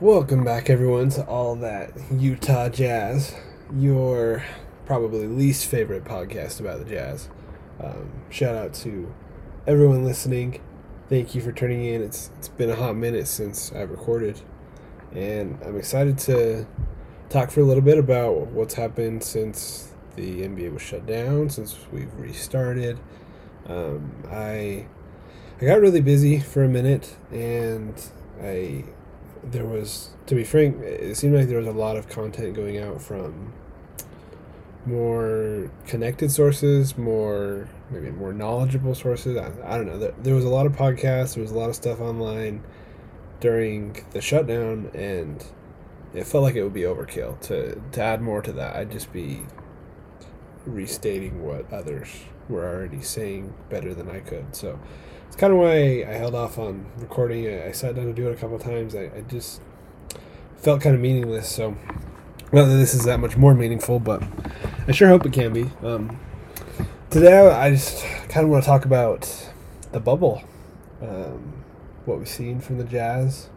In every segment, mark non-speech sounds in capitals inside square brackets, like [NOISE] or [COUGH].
Welcome back, everyone, to all that Utah Jazz, your probably least favorite podcast about the Jazz. Um, shout out to everyone listening. Thank you for turning in. It's it's been a hot minute since I recorded, and I'm excited to talk for a little bit about what's happened since the NBA was shut down, since we've restarted. Um, I I got really busy for a minute, and I there was, to be frank, it seemed like there was a lot of content going out from more connected sources, more maybe more knowledgeable sources. I, I don't know. There, there was a lot of podcasts. There was a lot of stuff online during the shutdown, and it felt like it would be overkill to to add more to that. I'd just be restating what others were already saying better than I could. So it's kind of why I held off on recording it. I sat down to do it a couple times. I, I just felt kind of meaningless. So whether this is that much more meaningful, but I sure hope it can be. Um, today, I just kind of want to talk about the bubble, um, what we've seen from the Jazz,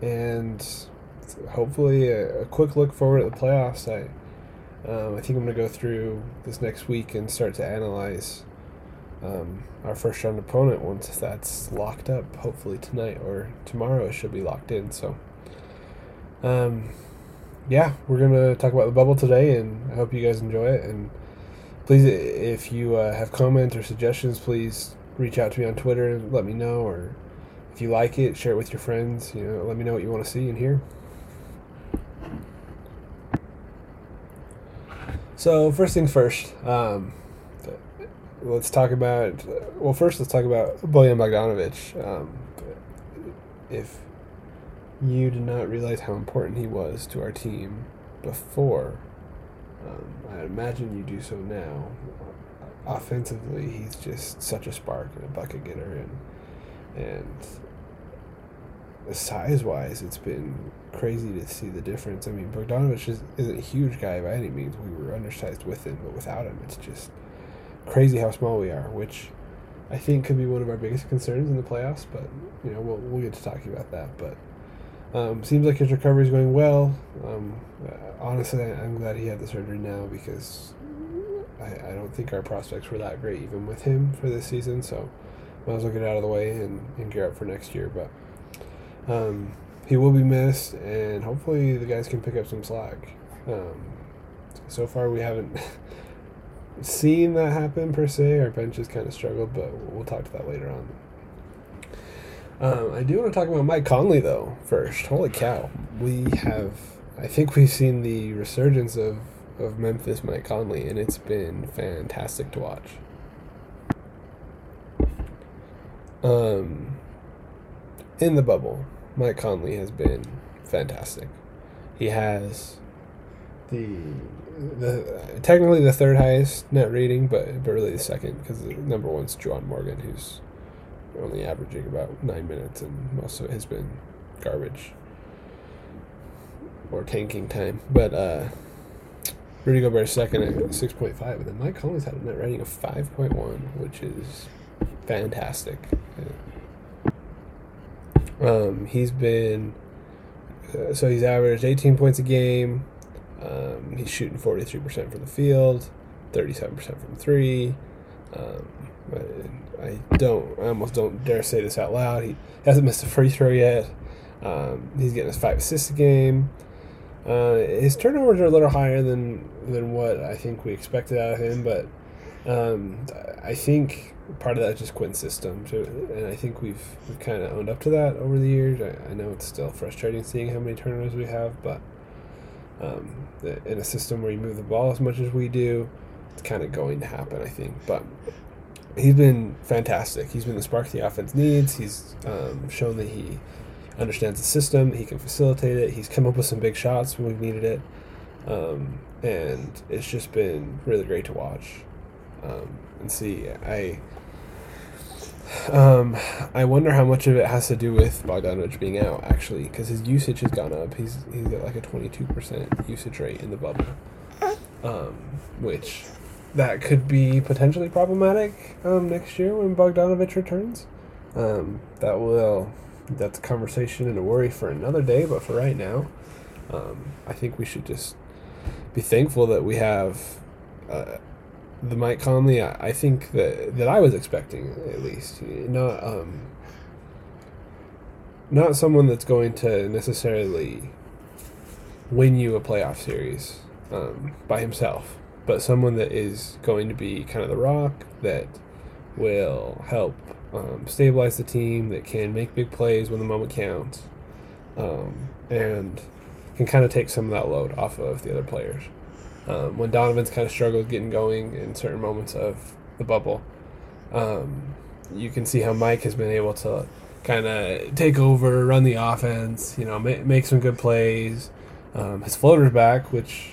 and hopefully a, a quick look forward at the playoffs. I um, I think I'm going to go through this next week and start to analyze um, our first round opponent once that's locked up. Hopefully tonight or tomorrow it should be locked in. So, um, yeah, we're gonna talk about the bubble today, and I hope you guys enjoy it. And please, if you uh, have comments or suggestions, please reach out to me on Twitter and let me know. Or if you like it, share it with your friends. You know, let me know what you want to see and hear. So first things first. Um, let's talk about. Well, first let's talk about Bojan Bogdanovic. Um, if you did not realize how important he was to our team before, um, I imagine you do so now. Offensively, he's just such a spark and a bucket getter, and and size wise, it's been crazy to see the difference. I mean, Bogdanovic is, isn't a huge guy by any means. We were undersized with him, but without him, it's just crazy how small we are, which I think could be one of our biggest concerns in the playoffs. But you know, we'll we'll get to talking about that. But um, seems like his recovery is going well. Um, uh, honestly, I'm glad he had the surgery now because I, I don't think our prospects were that great even with him for this season. So might as well get out of the way and, and gear up for next year. But um, he will be missed, and hopefully the guys can pick up some slack. Um, so far, we haven't [LAUGHS] seen that happen per se. Our bench has kind of struggled, but we'll talk to that later on. Um, I do want to talk about Mike Conley though first. Holy cow, we have. I think we've seen the resurgence of of Memphis Mike Conley, and it's been fantastic to watch. Um, in the bubble, Mike Conley has been fantastic. He has the the technically the third highest net rating, but but really the second because the number one's Juwan Morgan, who's only averaging about nine minutes, and it has been garbage or tanking time. But uh, Rudy Gobert's second at six point five, and then Mike Conley's had a net rating of five point one, which is fantastic. Um, he's been uh, so he's averaged 18 points a game. Um, he's shooting 43% from the field, 37% from three. Um, I don't, I almost don't dare say this out loud. He hasn't missed a free throw yet. Um, he's getting his five assists a game. Uh, his turnovers are a little higher than than what I think we expected out of him, but um, I think part of that is just Quin's system, so, and I think we've we've kind of owned up to that over the years. I, I, know it's still frustrating seeing how many turnovers we have, but um, in a system where you move the ball as much as we do, it's kind of going to happen. I think, but he's been fantastic. He's been the spark the offense needs. He's um, shown that he understands the system. He can facilitate it. He's come up with some big shots when we've needed it. Um, and it's just been really great to watch um, and see. I um, I wonder how much of it has to do with Bogdanovic being out, actually, because his usage has gone up. He's he's got like a twenty two percent usage rate in the bubble, um, which that could be potentially problematic um, next year when Bogdanovic returns. Um, that will that's a conversation and a worry for another day. But for right now, um, I think we should just be thankful that we have uh, the Mike Conley. I, I, think that that I was expecting at least not um, not someone that's going to necessarily win you a playoff series um, by himself, but someone that is going to be kind of the rock that will help um, stabilize the team, that can make big plays when the moment counts, um, and can kind of take some of that load off of the other players. Um, when Donovan's kind of struggled getting going in certain moments of the bubble, um, you can see how Mike has been able to kind of take over, run the offense, you know, make, make some good plays. Um, his floater's back, which,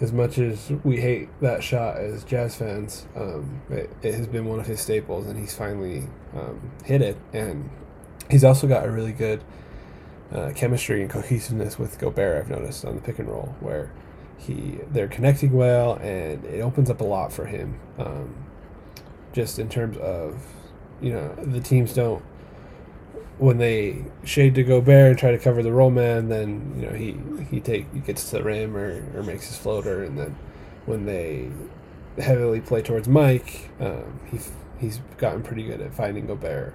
as much as we hate that shot as Jazz fans, um, it, it, has been one of his staples, and he's finally um, hit it. And he's also got a really good uh, chemistry and cohesiveness with Gobert. I've noticed on the pick and roll where he they're connecting well, and it opens up a lot for him. Um, just in terms of you know the teams don't when they shade to go Gobert and try to cover the roll man, then you know he he take he gets to the rim or, or makes his floater, and then when they heavily play towards Mike, um, he he's gotten pretty good at finding Gobert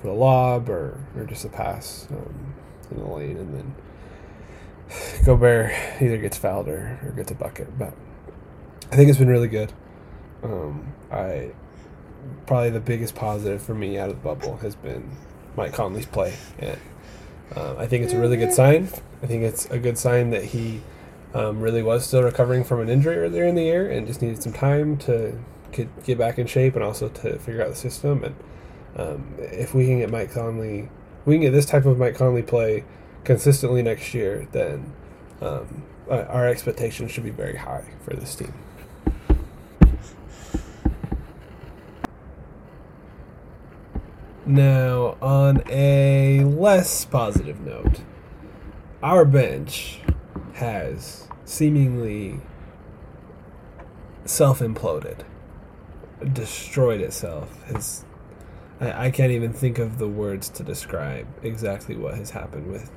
for the lob or or just a pass um, in the lane, and then Gobert either gets fouled or, or gets a bucket. But I think it's been really good. Um, I probably the biggest positive for me out of the bubble has been Mike Conley's play. And uh, I think it's a really good sign. I think it's a good sign that he um, really was still recovering from an injury earlier in the year and just needed some time to get, get back in shape and also to figure out the system. And um, if we can get Mike Conley, we can get this type of Mike Conley play consistently next year, then um, our expectations should be very high for this team. Now, on a less positive note, our bench has seemingly self imploded, destroyed itself. Has I, I can't even think of the words to describe exactly what has happened with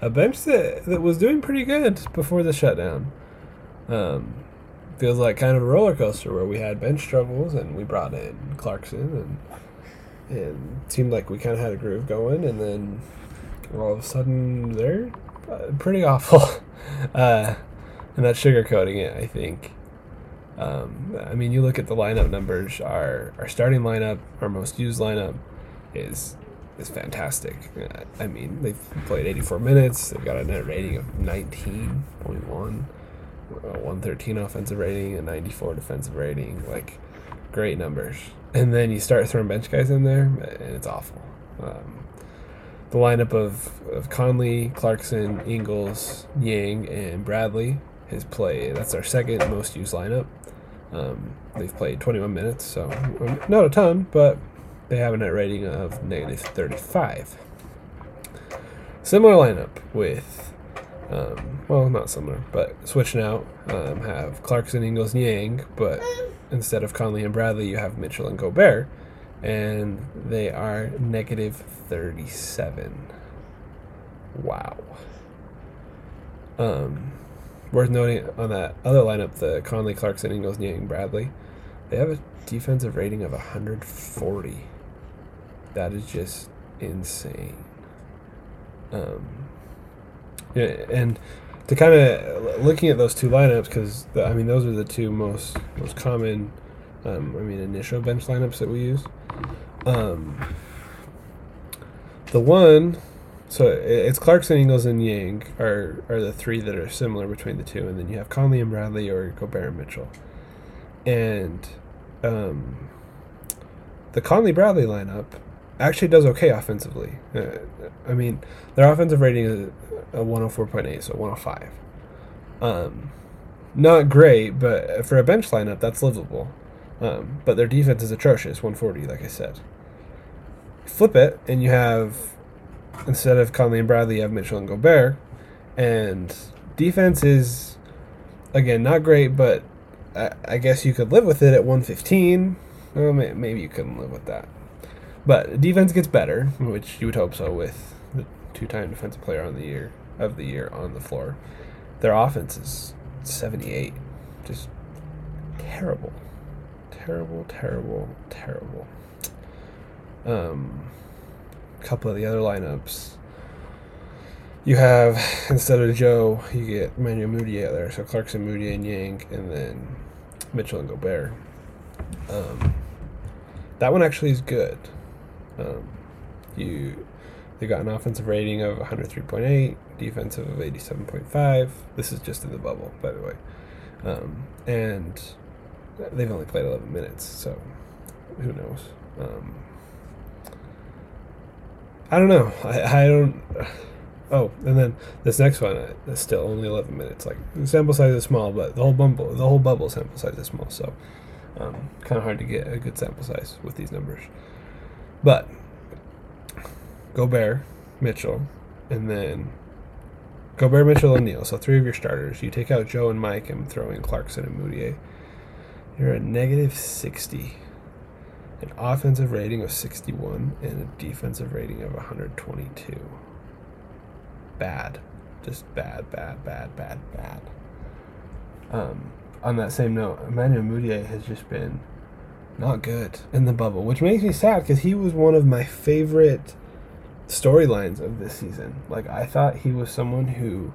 a bench that, that was doing pretty good before the shutdown. Um, feels like kind of a roller coaster where we had bench struggles and we brought in Clarkson and and seemed like we kind of had a groove going, and then all of a sudden they're uh, pretty awful. [LAUGHS] uh, and that's sugarcoating it, I think. Um, I mean, you look at the lineup numbers. Our our starting lineup, our most used lineup, is is fantastic. I mean, they've played 84 minutes. They've got a net rating of 19.1, 113 offensive rating, a 94 defensive rating. Like, great numbers and then you start throwing bench guys in there, and it's awful. Um, the lineup of, of Conley, Clarkson, Ingles, Niang, and Bradley has played. That's our second most used lineup. Um, they've played 21 minutes, so um, not a ton, but they have a net rating of negative 35. Similar lineup with, um, well, not similar, but switching out, um, have Clarkson, Ingles, Niang, but instead of Conley and Bradley, you have Mitchell and Gobert, and they are negative 37. Wow. Um, worth noting on that other lineup, the Conley, Clarkson, Ingles, Niang, Bradley, they have a defensive rating of 140. That is just insane. Um, yeah, and to kind of looking at those two lineups because I mean those are the two most most common um, I mean initial bench lineups that we use. Um, the one, so it's Clarkson, Ingles, and Niang are are the three that are similar between the two, and then you have Conley and Bradley or Gobert and Mitchell, and um, the Conley Bradley lineup actually does okay offensively. Uh, I mean, their offensive rating is a 104.8, so 105. Um, not great, but for a bench lineup, that's livable. Um, but their defense is atrocious, 140, like I said. Flip it, and you have, instead of Conley and Bradley, you have Mitchell and Gobert. And defense is, again, not great, but I, I guess you could live with it at 115. Well, maybe you couldn't live with that. But defense gets better, which you would hope so with the two-time defensive player on the year of the year on the floor. Their offense is 78, just terrible, terrible, terrible, terrible. Um, a couple of the other lineups. You have instead of Joe, you get Manuel Mudiay there. So Clarkson, Moody, and Niang, and then Mitchell and Gobert. Um, that one actually is good. Um, you they got an offensive rating of 103.8, defensive of 87.5. This is just in the bubble, by the way. Um, and they've only played 11 minutes, so who knows? Um, I don't know. I, I don't. Oh, and then this next one uh, is still only 11 minutes. Like the sample size is small, but the whole bubble, the whole bubble sample size is small. So um, kind of hard to get a good sample size with these numbers. But Gobert, Mitchell, and then Gobert, Mitchell, and Neal. So three of your starters. You take out Joe and Mike and throw in Clarkson and Mudiay. You're at negative 60. An offensive rating of 61 and a defensive rating of 122. Bad. Just bad, bad, bad, bad, bad. Um, on that same note, Emmanuel Mudiay has just been not good in the bubble, which makes me sad because he was one of my favorite storylines of this season. Like I thought he was someone who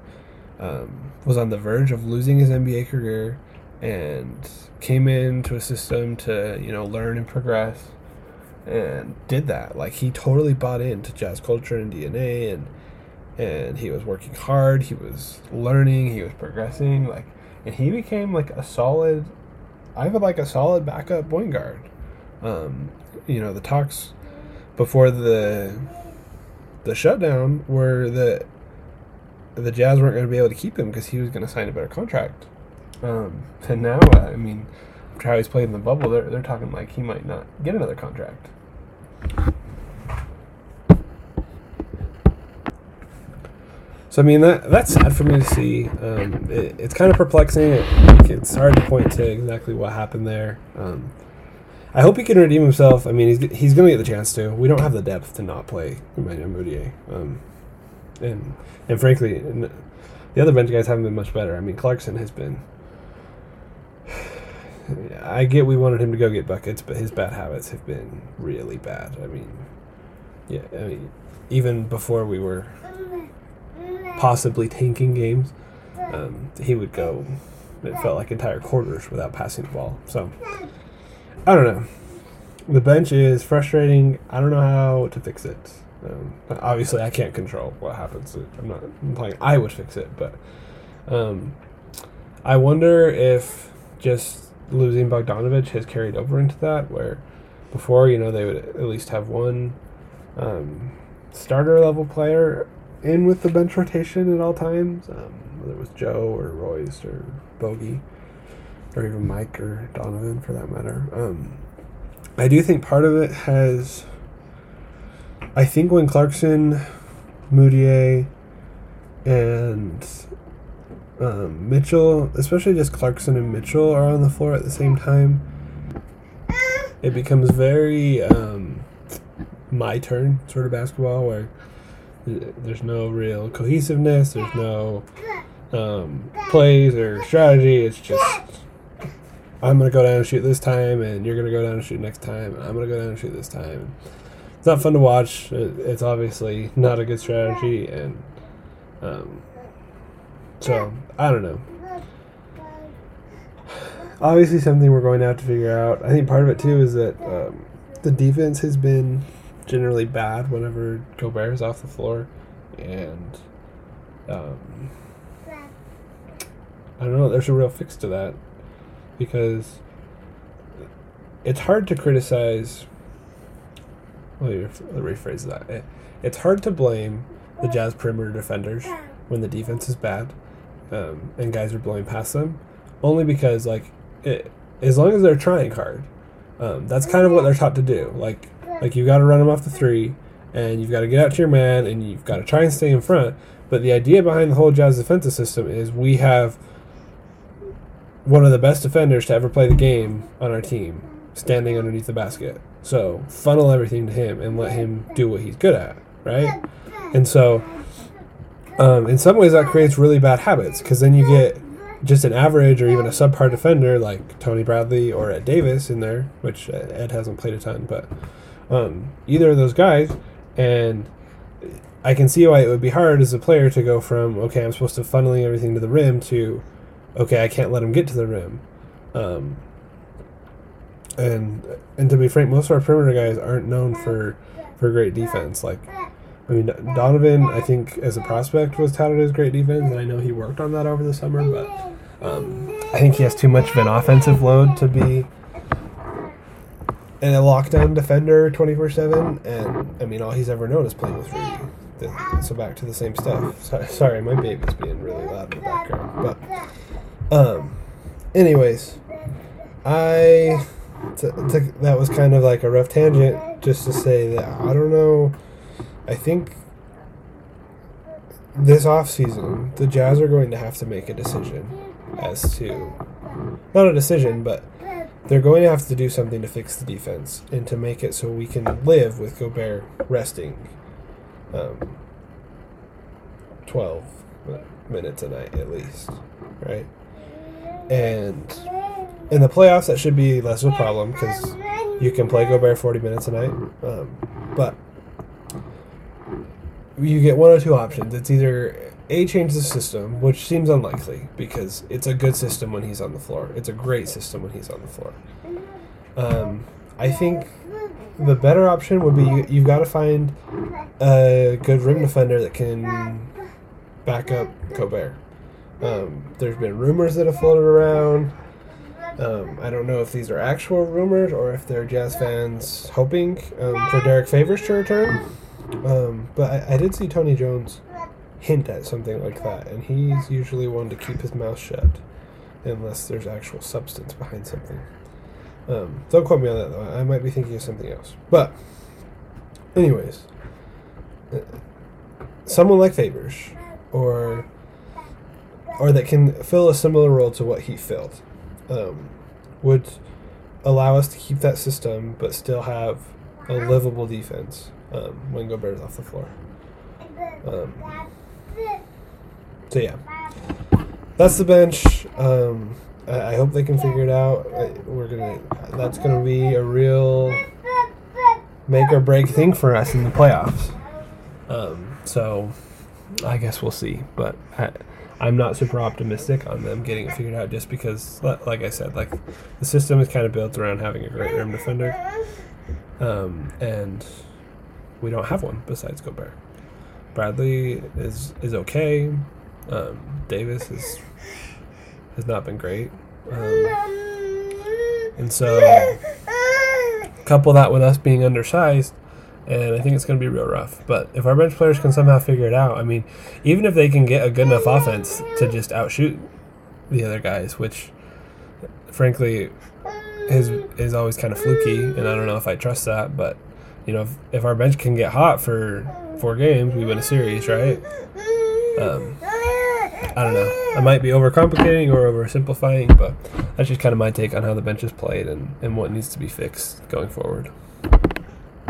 um, was on the verge of losing his NBA career and came into a system to you know learn and progress and did that. Like he totally bought into jazz culture and DNA and and he was working hard. He was learning. He was progressing. Like and he became like a solid. I have like a solid backup point guard. Um, you know the talks before the the shutdown were that the Jazz weren't going to be able to keep him because he was going to sign a better contract. Um, and now, I mean, after how he's played in the bubble, they're, they're talking like he might not get another contract. So I mean that that's sad for me to see. Um, it, it's kind of perplexing. It, it's hard to point to exactly what happened there. Um, I hope he can redeem himself. I mean, he's he's going to get the chance to. We don't have the depth to not play Emmanuel Mudiay. Um, and and frankly, the other bench guys haven't been much better. I mean, Clarkson has been. [SIGHS] I get we wanted him to go get buckets, but his bad habits have been really bad. I mean, yeah, I mean, even before we were possibly tanking games, um, he would go. It felt like entire quarters without passing the ball. So I don't know. The bench is frustrating. I don't know how to fix it. Um, obviously, I can't control what happens. I'm not implying I would fix it, but um, I wonder if just losing Bogdanovic has carried over into that, where before, you know, they would at least have one um, starter level player in with the bench rotation at all times, um, whether it was Joe or Royce or Bogey or even Mike or Donovan for that matter. Um, I do think part of it has. I think when Clarkson, Mudiay, and um, Mitchell, especially just Clarkson and Mitchell, are on the floor at the same time, it becomes very um, my turn sort of basketball where there's no real cohesiveness, there's no um, plays or strategy. It's just I'm gonna go down and shoot this time, and you're gonna go down and shoot next time, and I'm gonna go down and shoot this time. It's not fun to watch. It's obviously not a good strategy, and um, so I don't know. Obviously, something we're going to have to figure out. I think part of it too is that um, the defense has been generally bad whenever Gobert is off the floor, and um, I don't know. There's a real fix to that because it's hard to criticize. Let me rephrase that. It's hard to blame the Jazz perimeter defenders when the defense is bad um, and guys are blowing past them, only because like it, as long as they're trying hard, um, that's kind of what they're taught to do. Like like you've got to run them off the three, and you've got to get out to your man, and you've got to try and stay in front. But the idea behind the whole Jazz defensive system is we have one of the best defenders to ever play the game on our team standing underneath the basket. So funnel everything to him and let him do what he's good at, right? And so, um, in some ways, that creates really bad habits because then you get just an average or even a subpar defender like Tony Bradley or Ed Davis in there, which Ed hasn't played a ton, but um, either of those guys, and I can see why it would be hard as a player to go from okay, I'm supposed to funneling everything to the rim to okay, I can't let him get to the rim. Um, and and to be frank, most of our perimeter guys aren't known for for great defense. Like, I mean, Donovan, I think as a prospect was touted as great defense, and I know he worked on that over the summer, but um, I think he has too much of an offensive load to be and a lockdown defender 24 7 and i mean all he's ever known is playing with rudy. So back to the same stuff. Sorry, my baby's being really loud in the background but um anyways i that was kind of like a rough tangent just to say that i don't know i think this off season the jazz are going to have to make a decision as to not a decision but they're going to have to do something to fix the defense and to make it so we can live with Gobert resting um, 12 minutes a night at least, right? And in the playoffs, that should be less of a problem because you can play Gobert 40 minutes a night. Um, but you get one or two options. It's either a change the system, which seems unlikely because it's a good system when he's on the floor. It's a great system when he's on the floor. Um, I think the better option would be you, you've got to find a good rim defender that can back up Gobert. Um, there's been rumors that have floated around. Um, I don't know if these are actual rumors or if they're Jazz fans hoping um, for Derrick Favors to return. Um, but I, I, did see Tony Jones hint at something like that, and he's usually one to keep his mouth shut unless there's actual substance behind something. Um, don't quote me on that though. I might be thinking of something else. But, anyways, uh, someone like Favors, or or that can fill a similar role to what he filled, um, would allow us to keep that system, but still have a livable defense um, when Gobert's off the floor. Um, so yeah, that's the bench. Um, I, I, hope they can figure it out. I, we're gonna. That's gonna be a real make or break thing for us in the playoffs. Um, so I guess we'll see. But I, I'm not super optimistic on them getting it figured out just because, like I said, like the system is kind of built around having a great rim defender, um, and we don't have one besides Gobert. Bradley is is okay. Um, Davis is has not been great, um, and so couple that with us being undersized, and I think it's going to be real rough. But if our bench players can somehow figure it out, I mean, even if they can get a good enough offense to just outshoot the other guys, which frankly is is always kind of fluky, and I don't know if I trust that, but you know, if, if our bench can get hot for four games, we win a series, right? Um, I don't know. I might be overcomplicating or oversimplifying, but that's just kind of my take on how the bench is played and, and what needs to be fixed going forward.